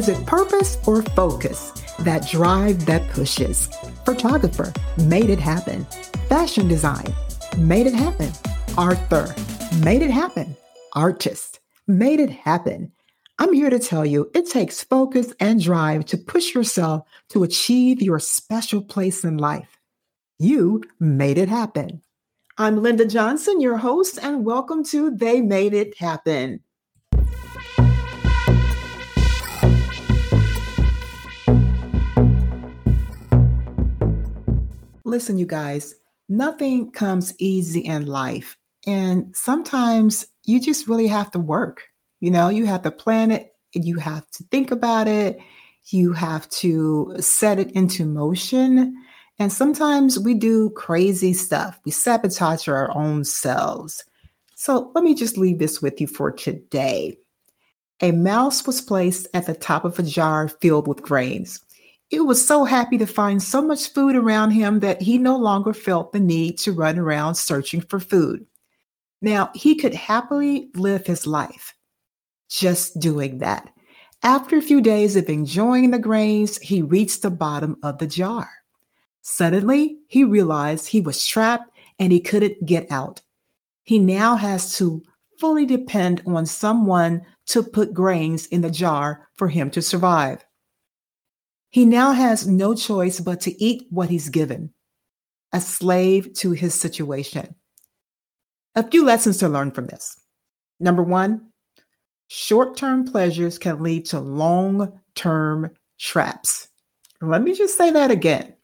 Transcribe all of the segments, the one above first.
Is it purpose or focus? That drive that pushes. Photographer made it happen. Fashion design made it happen. Arthur made it happen. Artist made it happen. I'm here to tell you it takes focus and drive to push yourself to achieve your special place in life. You made it happen. I'm Linda Johnson, your host, and welcome to They Made It Happen. Listen, you guys, nothing comes easy in life. And sometimes you just really have to work. You know, you have to plan it, you have to think about it, you have to set it into motion. And sometimes we do crazy stuff, we sabotage our own selves. So let me just leave this with you for today. A mouse was placed at the top of a jar filled with grains. It was so happy to find so much food around him that he no longer felt the need to run around searching for food. Now, he could happily live his life just doing that. After a few days of enjoying the grains, he reached the bottom of the jar. Suddenly, he realized he was trapped and he couldn't get out. He now has to fully depend on someone to put grains in the jar for him to survive. He now has no choice but to eat what he's given, a slave to his situation. A few lessons to learn from this. Number one, short term pleasures can lead to long term traps. Let me just say that again.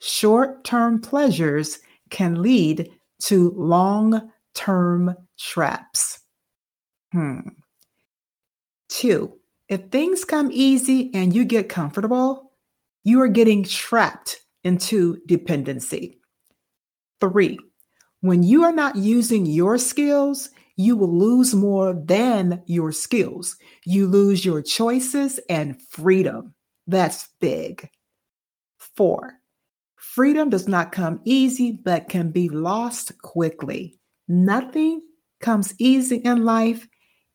Short term pleasures can lead to long term traps. Hmm. Two, if things come easy and you get comfortable, you are getting trapped into dependency. Three, when you are not using your skills, you will lose more than your skills. You lose your choices and freedom. That's big. Four, freedom does not come easy, but can be lost quickly. Nothing comes easy in life.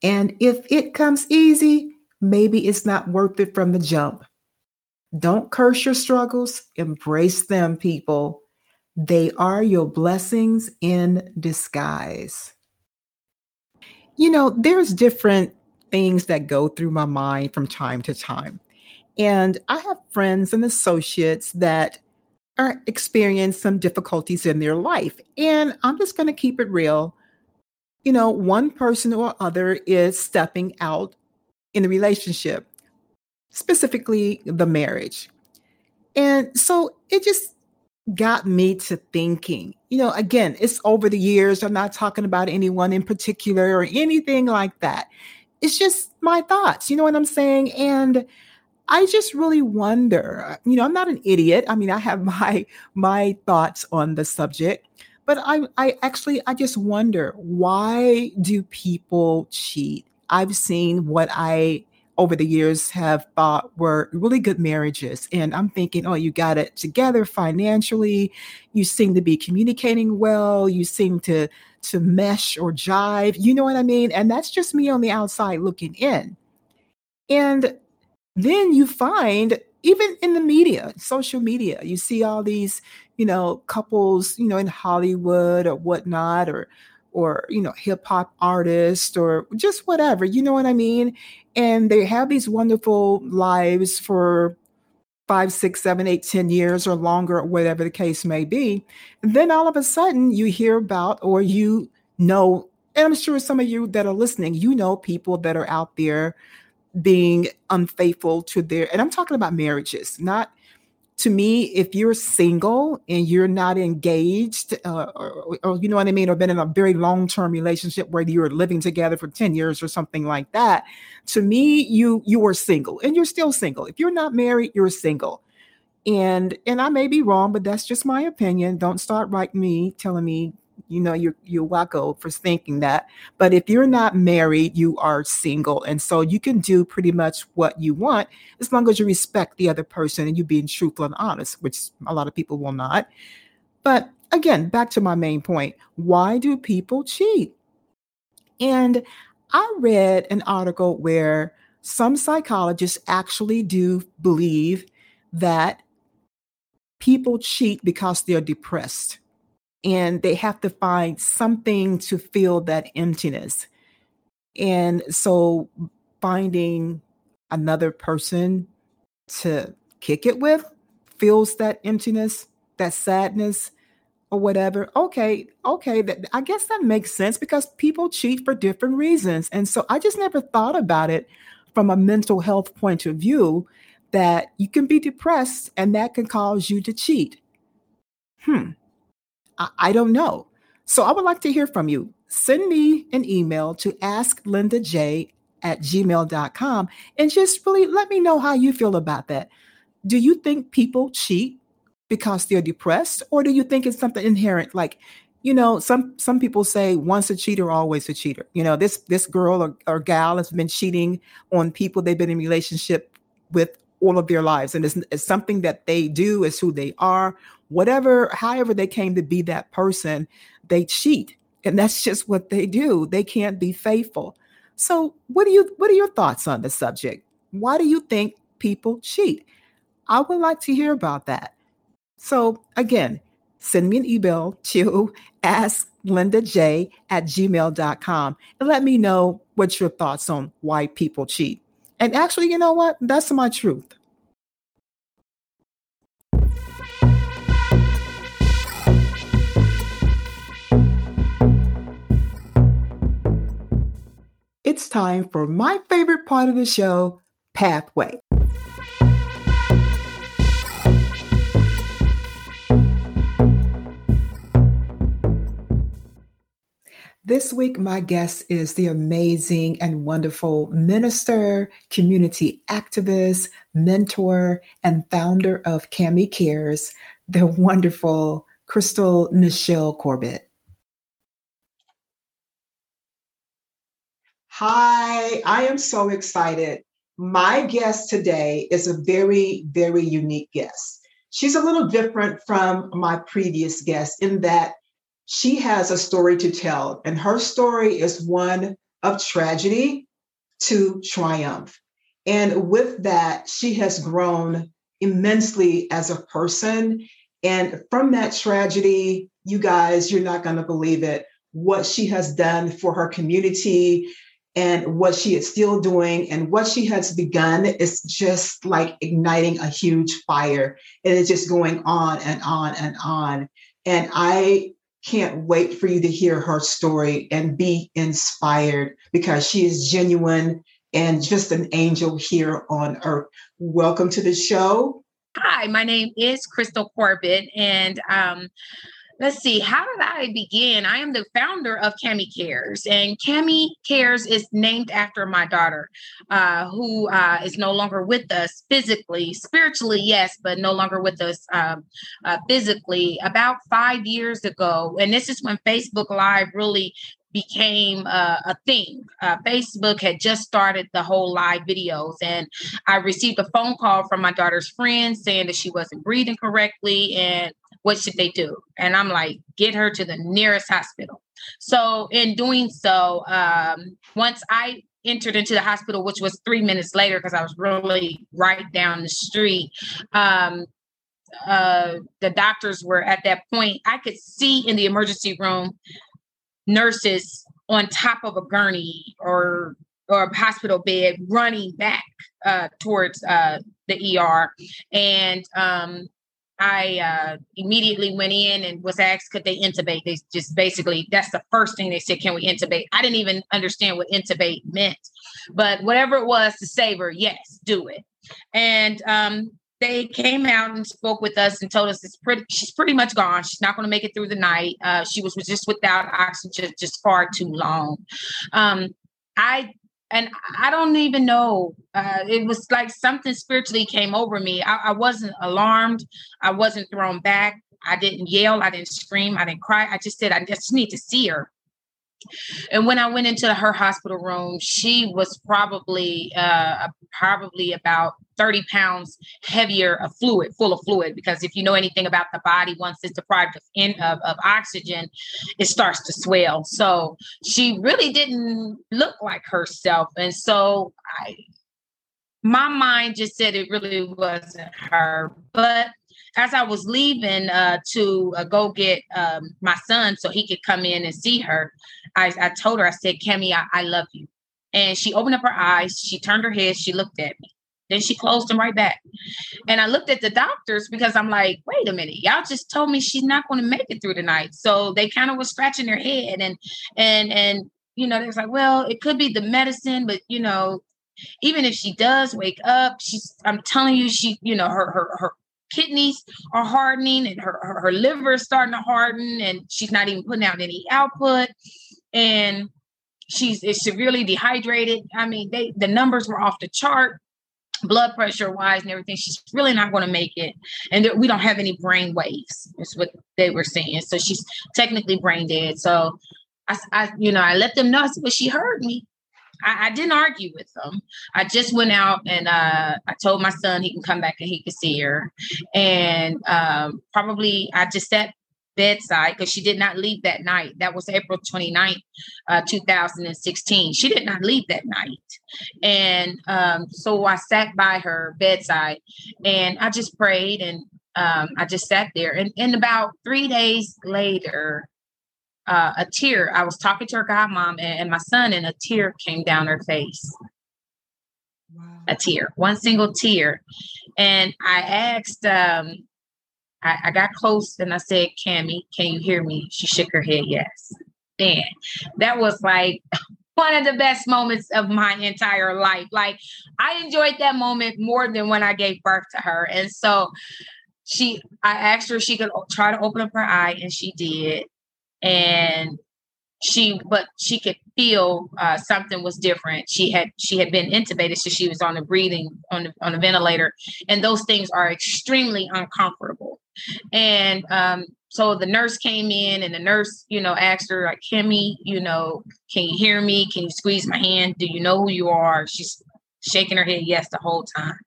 And if it comes easy, maybe it's not worth it from the jump. Don't curse your struggles, embrace them, people. They are your blessings in disguise. You know, there's different things that go through my mind from time to time. And I have friends and associates that are experiencing some difficulties in their life. And I'm just going to keep it real. You know, one person or other is stepping out in the relationship, specifically the marriage. And so it just got me to thinking, you know, again, it's over the years. I'm not talking about anyone in particular or anything like that. It's just my thoughts, you know what I'm saying? And I just really wonder, you know, I'm not an idiot. I mean, I have my my thoughts on the subject, but I I actually I just wonder why do people cheat? I've seen what I over the years have thought were really good marriages. And I'm thinking, oh, you got it together financially. You seem to be communicating well. You seem to to mesh or jive. You know what I mean? And that's just me on the outside looking in. And then you find even in the media, social media, you see all these, you know, couples, you know, in Hollywood or whatnot, or or you know hip hop artist or just whatever you know what i mean? And they have these wonderful lives for five six seven eight ten years or longer whatever the case may be. And then all of a sudden you hear about or you know and i'm sure some of you that are listening you know people that are out there being unfaithful to their and i'm talking about marriages not to me, if you're single and you're not engaged, uh, or, or, you know what I mean, or been in a very long term relationship where you're living together for 10 years or something like that, to me, you you are single and you're still single. If you're not married, you're single. And and I may be wrong, but that's just my opinion. Don't start writing me telling me you know you're you're wacko for thinking that. But if you're not married you are single. And so you can do pretty much what you want as long as you respect the other person and you being truthful and honest which a lot of people will not. But again back to my main point why do people cheat? And i read an article where some psychologists actually do believe that people cheat because they're depressed and they have to find something to fill that emptiness. And so finding another person to kick it with fills that emptiness, that sadness, or whatever. Okay, okay, that, I guess that makes sense because people cheat for different reasons. And so I just never thought about it from a mental health point of view that you can be depressed and that can cause you to cheat. Hmm, I, don't know. So I would like to hear from you. Send me an email to asklindaj at gmail.com and just really let me know how you feel about that. Do you think people cheat because they're depressed, or do you think it's something inherent like you know some some people say once a cheater always a cheater you know this this girl or, or gal has been cheating on people they've been in relationship with all of their lives and it's, it's something that they do is who they are whatever however they came to be that person they cheat and that's just what they do. They can't be faithful. So what do you what are your thoughts on the subject? Why do you think people cheat? I would like to hear about that. So again send me an email to asklindaj at gmail.com and let me know what your thoughts on why people cheat. And actually, you know what? That's my truth. It's time for my favorite part of the show, Pathway. This week, my guest is the amazing and wonderful minister, community activist, mentor, and founder of Cami Cares, the wonderful Kristal Niechelle Corbitt. Hi, I am so excited. My guest today is a very, very unique guest. She's a little different from my previous guest in that she has a story to tell, and her story is one of tragedy to triumph. And with that, she has grown immensely as a person. And from that tragedy, you guys, you're not going to believe it, what she has done for her community and what she is still doing and what she has begun is just like igniting a huge fire. And it's just going on and on and on. And I can't wait for you to hear her story and be inspired because she is genuine and just an angel here on earth. Welcome to the show. Hi, my name is Kristal Corbitt, and um, let's see, how did I begin? I am the founder of Cami Cares, and Cami Cares is named after my daughter, uh, who uh, is no longer with us physically, spiritually, yes, but no longer with us um, uh, physically. About five years ago, and this is when Facebook Live really became uh, a thing. Uh, Facebook had just started the whole live videos, and I received a phone call from my daughter's friend saying that she wasn't breathing correctly and what should they do? And I'm like, get her to the nearest hospital. So in doing so, um, once I entered into the hospital, which was three minutes later because I was really right down the street. Um, uh, the doctors were at that point. I could see in the emergency room nurses on top of a gurney or or a hospital bed running back uh, towards uh, the ER, and um, I uh, immediately went in and was asked, could they intubate? They just basically, that's the first thing they said, can we intubate? I didn't even understand what intubate meant, but whatever it was to save her, yes, do it. And um, they came out and spoke with us and told us it's pretty, she's pretty much gone. She's not going to make it through the night. Uh, she was, just without oxygen just far too long. Um, I and I don't even know. Uh, it was like something spiritually came over me. I, I, wasn't alarmed. I wasn't thrown back. I didn't yell. I didn't scream. I didn't cry. I just said, I just need to see her. And when I went into her hospital room, she was probably uh, probably about 30 pounds heavier of fluid, full of fluid. Because if you know anything about the body, once it's deprived of, in, of, of oxygen, it starts to swell. So she really didn't look like herself. And so I my mind just said it really wasn't her. But as I was leaving uh, to uh, go get um, my son so he could come in and see her, I, I told her, I said, Cami, I, I love you. And she opened up her eyes, she turned her head, she looked at me. Then she closed them right back. And I looked at the doctors because I'm like, wait a minute, y'all just told me she's not going to make it through the night. So they kind of was scratching their head and and and you know, they was like, well, it could be the medicine, but you know, even if she does wake up, she's I'm telling you, she, you know, her her her kidneys are hardening and her, her, her liver is starting to harden and she's not even putting out any output. And she's is severely dehydrated. I mean, they the numbers were off the chart blood pressure wise and everything, she's really not going to make it. And we don't have any brain waves, is what they were saying. So she's technically brain dead. So I, I you know, I let them know, but she heard me. I, I, didn't argue with them. I just went out and uh, I told my son he can come back and he could see her. And um, probably I just sat bedside because she did not leave that night. That was April 29th, uh, 2016. She did not leave that night. And um, so I sat by her bedside and I just prayed and um, I just sat there. And, and about three days later, uh, a tear, I was talking to her godmom and, and my son, and a tear came down her face. Wow. A tear, one single tear. And I asked, um, I, I got close and I said, Cami, can you hear me? She shook her head, yes. Man, that was like one of the best moments of my entire life. Like I enjoyed that moment more than when I gave birth to her. And so she I asked her if she could try to open up her eye and she did. And she but she could feel uh, something was different she had she had been intubated so she was on the breathing on the, on the ventilator and those things are extremely uncomfortable and um, so the nurse came in and the nurse you know asked her like kimmy you know can you hear me can you squeeze my hand do you know who you are she's shaking her head yes the whole time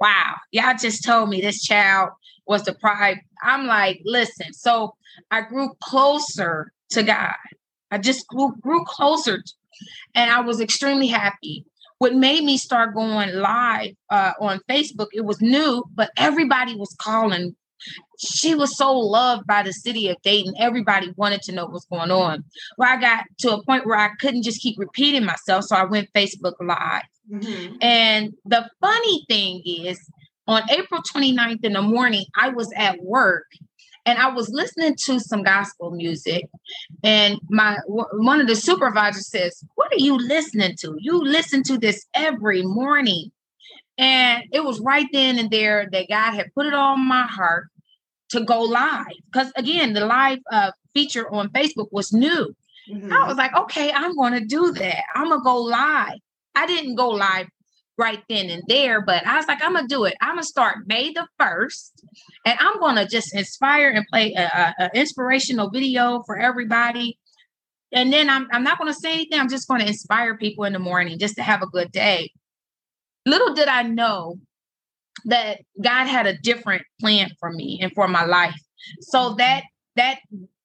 wow y'all just told me this child was deprived. i'm like listen so i grew closer to god I just grew, grew closer and I was extremely happy. What made me start going live uh, on Facebook, it was new, but everybody was calling. She was so loved by the city of Dayton. Everybody wanted to know what's going on. Well, I got to a point where I couldn't just keep repeating myself. So I went Facebook Live. Mm-hmm. And the funny thing is, on April 29th in the morning, I was at work and I was listening to some gospel music, and my one of the supervisors says, "What are you listening to? You listen to this every morning." And it was right then and there that God had put it on my heart to go live because again, the live uh, feature on Facebook was new. Mm-hmm. I was like, okay, I'm going to do that. I'm gonna go live. I didn't go live right then and there. But I was like, I'm gonna do it. I'm gonna start May the first, and I'm gonna just inspire and play a, a, a inspirational video for everybody. And then I'm I'm not gonna say anything. I'm just gonna inspire people in the morning just to have a good day. Little did I know that God had a different plan for me and for my life. So that that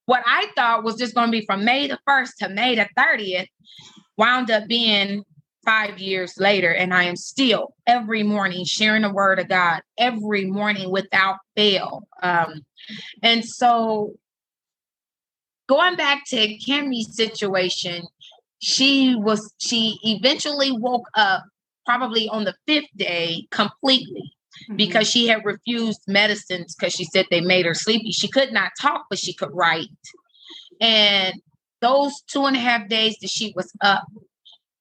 what I thought was just going to be from May the 1st to May the 30th wound up being five years later, and I am still every morning sharing the word of God every morning without fail. Um, and so, going back to Cami's situation, she was she eventually woke up probably on the fifth day completely mm-hmm. because she had refused medicines because she said they made her sleepy. She could not talk, but she could write. And those two and a half days that she was up,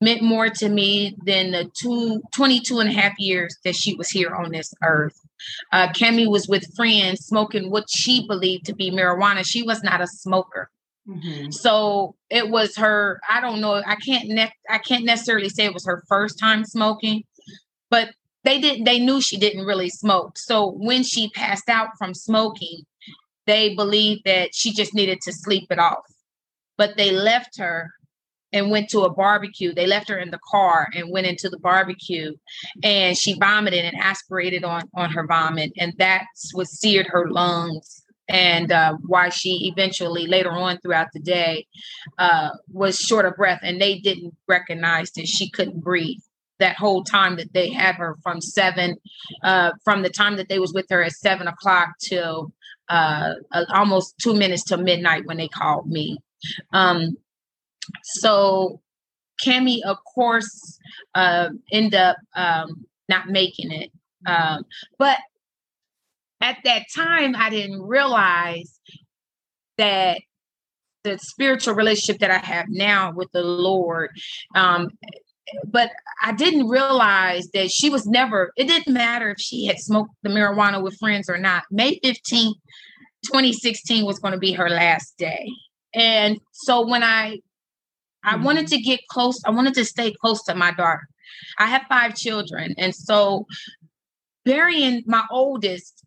meant more to me than the two, 22 and a half years that she was here on this earth. Uh, Cami was with friends smoking what she believed to be marijuana. She was not a smoker. Mm-hmm. So it was her. I don't know. I can't. Ne- I can't necessarily say it was her first time smoking, but they didn't. They knew she didn't really smoke. So when she passed out from smoking, they believed that she just needed to sleep it off. But they left her and went to a barbecue. They left her in the car and went into the barbecue and she vomited and aspirated on, on her vomit. And that's what seared her lungs and uh, why she eventually later on throughout the day uh, was short of breath and they didn't recognize that she couldn't breathe. that whole time that they had her from seven, uh, from the time that they was with her at seven o'clock till uh, almost two minutes to midnight when they called me. Um, so Cami, of course, uh, end up um, not making it. Um, but at that time, I didn't realize that the spiritual relationship that I have now with the Lord. Um, but I didn't realize that she was never, it didn't matter if she had smoked the marijuana with friends or not. May 15th, 2016 was going to be her last day. And so when I I mm-hmm. wanted to get close, I wanted to stay close to my daughter. I have five children. And so burying my oldest,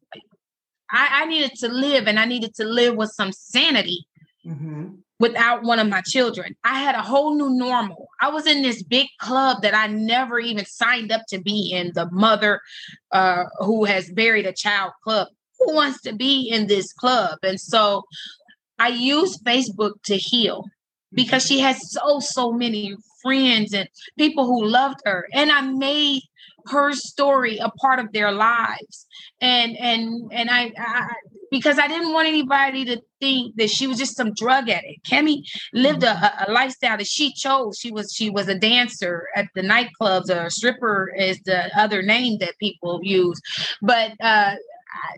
I, I needed to live and I needed to live with some sanity mm-hmm. without one of my children. I had a whole new normal. I was in this big club that I never even signed up to be in, the mother uh, who has buried a child club. Who wants to be in this club? And so I used Facebook to heal because she has so so many friends and people who loved her and i made her story a part of their lives. And and and I, I, because i didn't want anybody to think that she was just some drug addict. Cami lived a, a, lifestyle that she chose. She was she was a dancer at the nightclubs. Or a stripper is the other name that people use. But uh i,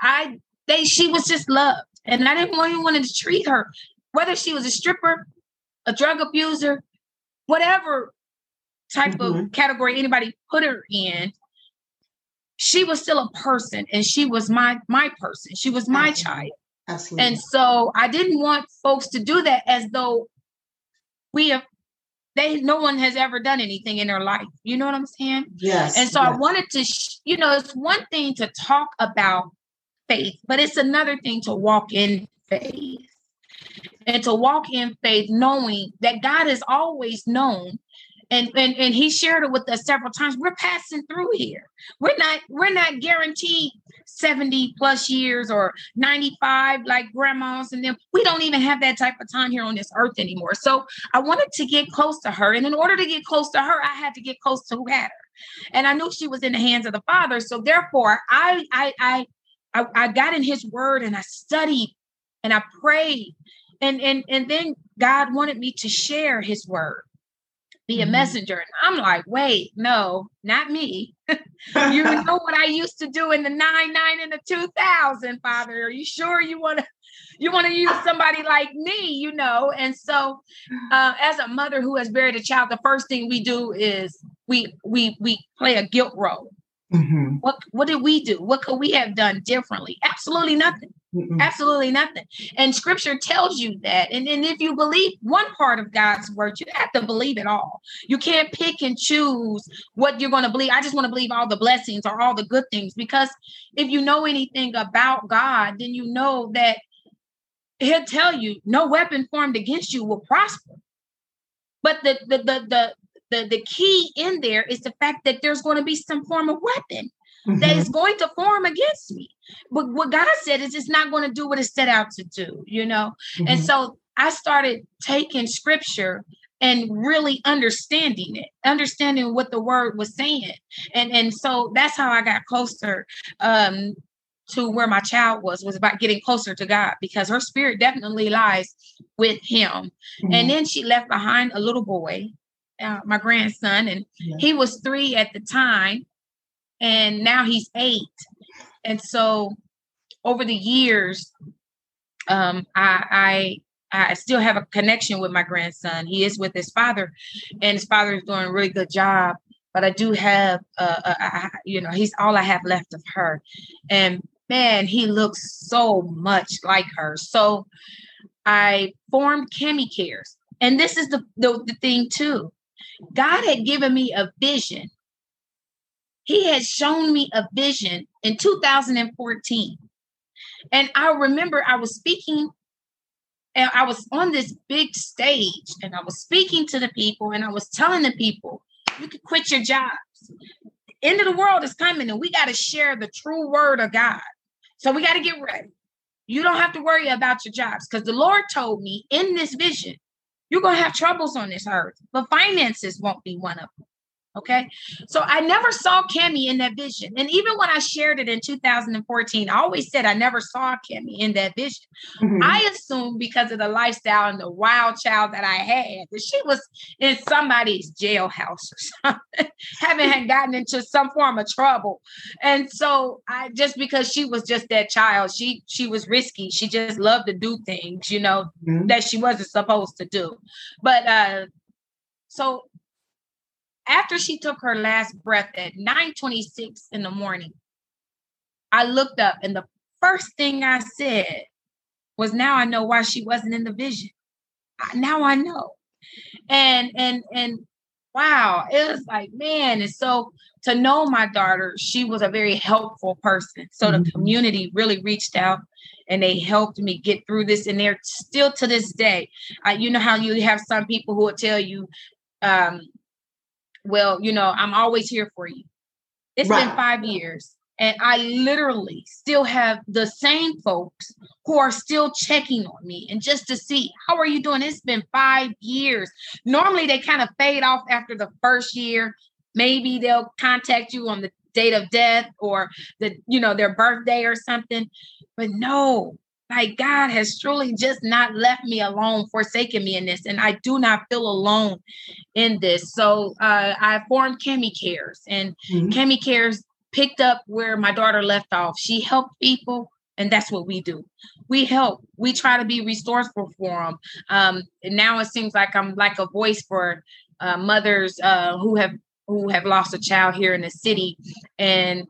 I they she was just loved. And i didn't want anyone to treat her whether she was a stripper a drug abuser whatever type mm-hmm. of category anybody put her in she was still a person and she was my my person she was my child Absolutely. and so i didn't want folks to do that as though we have they no one has ever done anything in their life you know what i'm saying yes and so yes. i wanted to sh- you know it's one thing to talk about faith but it's another thing to walk in faith and to walk in faith knowing that god is always known and, and and he shared it with us several times. We're passing through here. We're not we're not guaranteed 70 plus years or 95 like grandmas and then we don't even have that type of time here on this earth anymore. So i wanted to get close to her. And in order to get close to her i had to get close to who had her. And i knew she was in the hands of the father. So therefore i i i i, I got in his word and i studied and i prayed. And and and then god wanted me to share his word be a mm-hmm. messenger. And I'm like, wait, no, not me. you know what I used to do in the nine nine and the two thousand, Father. Are you sure you want to you want to use somebody like me, you know? And so uh, as a mother who has buried a child, the first thing we do is we we we play a guilt role. Mm-hmm. What what did we do? What could we have done differently? Absolutely nothing. Mm-mm. Absolutely nothing. And scripture tells you that. And, and if you believe one part of God's word, you have to believe it all. You can't pick and choose what you're going to believe. I just want to believe all the blessings or all the good things because if you know anything about God, then you know that he'll tell you no weapon formed against you will prosper. But the the the the the, the key in there is the fact that there's going to be some form of weapon mm-hmm. that is going to form against me. But what God said is it's not going to do what it set out to do, you know? Mm-hmm. And so I started taking scripture and really understanding it, understanding what the word was saying. And and so that's how I got closer um to where my child was was about getting closer to God because her spirit definitely lies with him. Mm-hmm. And then she left behind a little boy, uh, my grandson, and yeah. he was three at the time and now he's eight. And so over the years, um, I, I I still have a connection with my grandson. He is with his father, and his father is doing a really good job. But I do have, uh, uh, you know, he's all I have left of her, and man, he looks so much like her. So I formed Cami Cares, and this is the, the the thing too. God had given me a vision he had shown me a vision in 2014. And I remember I was speaking and I was on this big stage and I was speaking to the people and I was telling the people, you can quit your jobs. The end of the world is coming and we got to share the true word of God. So we got to get ready. You don't have to worry about your jobs because the Lord told me in this vision, You're going to have troubles on this earth, but finances won't be one of them. Okay. So I never saw Cami in that vision. And even when I shared it in 2014, I always said I never saw Cami in that vision. Mm-hmm. I assumed because of the lifestyle and the wild child that I had, that she was in somebody's jailhouse or something, having gotten into some form of trouble. And so I just because she was just that child, she she was risky. She just loved to do things, you know, mm-hmm. that she wasn't supposed to do. But uh so after she took her last breath at 9:26 in the morning, I looked up and the first thing I said was now I know why she wasn't in the vision. Now I know. And and and wow, it was like, man, and so to know my daughter, she was a very helpful person. So the mm-hmm. community really reached out and they helped me get through this. And they're still to this day. Uh, you know how you have some people who will tell you, um, well, you know, I'm always here for you. It's right. been five years. And I literally still have the same folks who are still checking on me and just to see how are you doing? It's been five years. Normally they kind of fade off after the first year. Maybe they'll contact you on the date of death or the, you know, their birthday or something. But no, like God has truly just not left me alone, forsaken me in this, and I do not feel alone in this. So uh, I formed Cami Cares, and mm-hmm. Cami Cares picked up where my daughter left off. She helped people, and that's what we do. We help. We try to be resourceful for them. Um, and now it seems like I'm like a voice for uh, mothers uh, who have who have lost a child here in the city, and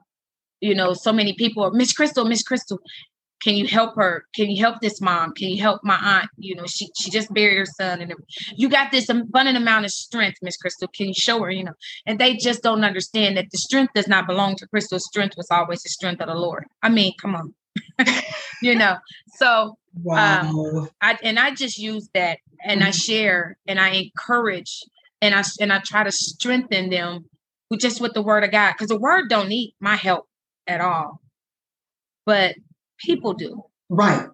you know, so many people, Miss Kristal, Miss Kristal, can you help her? Can you help this mom? Can you help my aunt? You know, she she just buried her son, and you got this abundant amount of strength, Miss Kristal. Can you show her? You know, and they just don't understand that the strength does not belong to Kristal. Strength was always the strength of the Lord. I mean, come on, you know. So wow. um, I and I just use that, and mm-hmm. I share, and I encourage, and I and I try to strengthen them with just with the Word of God, because the Word don't need my help at all, but people do. Right.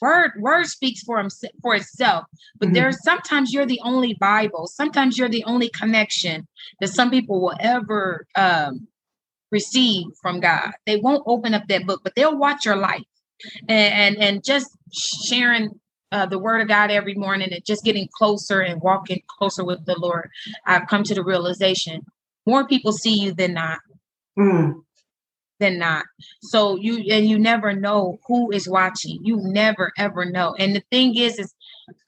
Word word speaks for him for itself, but mm-hmm. there's sometimes you're the only Bible. Sometimes you're the only connection that some people will ever um, receive from God. They won't open up that book, but they'll watch your life and and, and just sharing uh, the word of God every morning and just getting closer and walking closer with the Lord. I've come to the realization more people see you than not. Mm than not. So you and you never know who is watching. You never ever know. And the thing is, is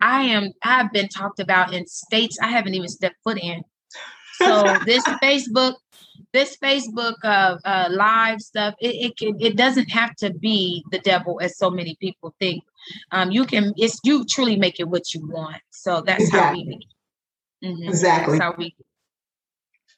I am I've been talked about in states I haven't even stepped foot in. So this Facebook, this Facebook uh, uh, live stuff, it it, can, it doesn't have to be the devil as so many people think. Um, you can it's you truly make it what you want. So that's exactly. how we. Mm-hmm. Exactly. That's how we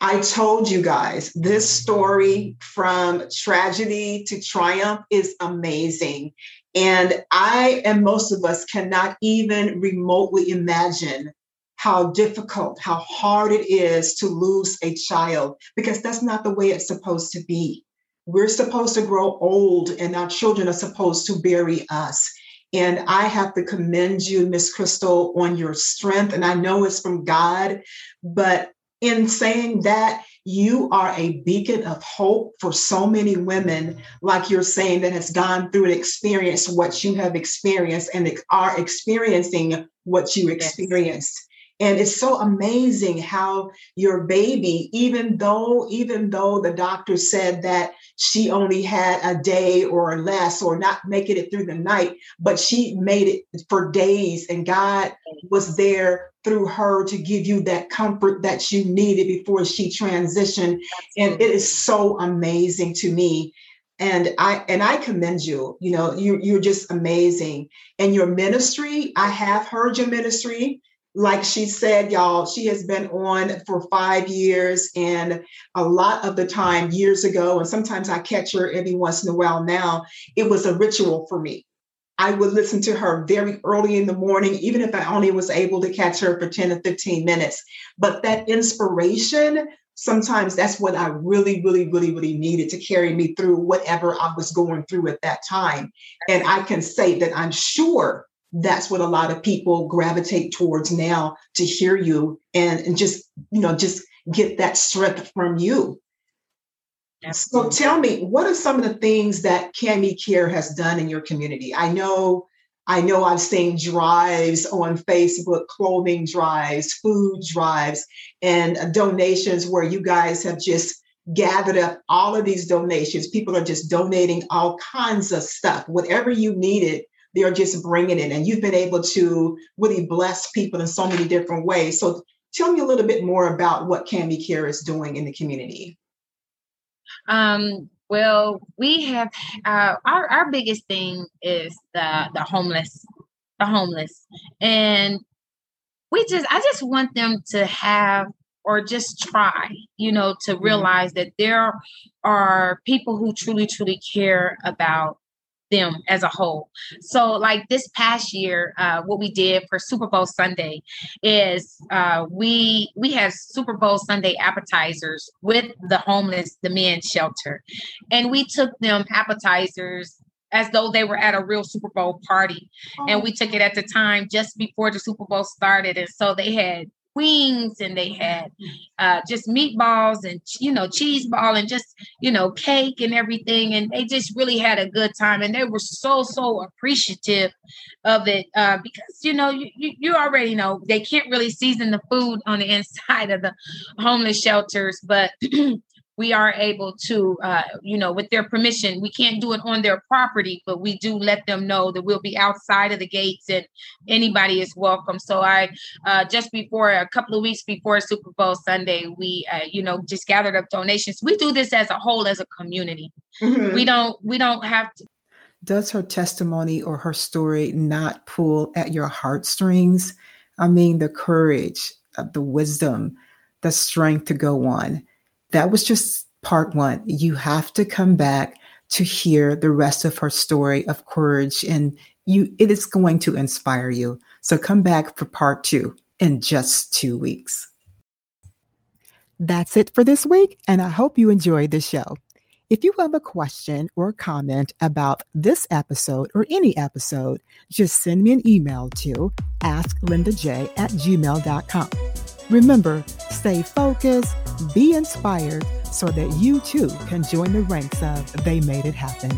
I told you guys this story from tragedy to triumph is amazing. And I and most of us cannot even remotely imagine how difficult, how hard it is to lose a child, because that's not the way it's supposed to be. We're supposed to grow old, and our children are supposed to bury us. And I have to commend you, Miss Kristal, on your strength. And I know it's from God, but in saying that you are a beacon of hope for so many women, like you're saying, that has gone through and experienced what you have experienced and are experiencing what you experienced. And it's so amazing how your baby, even though, even though the doctor said that she only had a day or less or not making it through the night, but she made it for days. And God was there through her to give you that comfort that you needed before she transitioned. And it is so amazing to me. And I and I commend you. You know, you you're just amazing. And your ministry, I have heard your ministry like she said, y'all, she has been on for five years. And a lot of the time, years ago, and sometimes I catch her every once in a while now, it was a ritual for me. I would listen to her very early in the morning, even if I only was able to catch her for 10 or 15 minutes. But that inspiration, sometimes that's what I really, really, really, really needed to carry me through whatever I was going through at that time. And I can say that I'm sure that's what a lot of people gravitate towards now to hear you and, and just, you know, just get that strength from you. So tell me, what are some of the things that Cami Care has done in your community? I know, I know I've seen drives on Facebook, clothing drives, food drives, and donations where you guys have just gathered up all of these donations. People are just donating all kinds of stuff. Whatever you needed, they're just bringing it. And you've been able to really bless people in so many different ways. So tell me a little bit more about what Cami Care is doing in the community. Um, well, we have uh, our our biggest thing is the the homeless, the homeless, and we just I just want them to have or just try, you know, to mm-hmm. realize that there are people who truly, truly care about them as a whole. So, like this past year, uh, what we did for Super Bowl Sunday is uh, we we have Super Bowl Sunday appetizers with the homeless, the men's shelter, and we took them appetizers as though they were at a real Super Bowl party. Oh. And we took it at the time just before the Super Bowl started. And so they had wings and they had uh, just meatballs and you know cheese ball and just you know cake and everything. And they just really had a good time and they were so so appreciative of it uh, because you know you, you already know they can't really season the food on the inside of the homeless shelters but we are able to, uh, you know, with their permission, we can't do it on their property, but we do let them know that we'll be outside of the gates and anybody is welcome. So I, uh, just before a couple of weeks before Super Bowl Sunday, we, uh, you know, just gathered up donations. We do this as a whole, as a community. Mm-hmm. We don't, we don't have to. Does her testimony or her story not pull at your heartstrings? I mean, the courage, uh, the wisdom, the strength to go on that was just part one. You have to come back to hear the rest of her story of courage and you it is going to inspire you. So come back for part 2 in just 2 weeks. That's it for this week and I hope you enjoyed the show. If you have a question or comment about this episode or any episode, just send me an email to asklindaj at gmail.com. Remember, stay focused, be inspired, so that you too can join the ranks of They Made It Happen.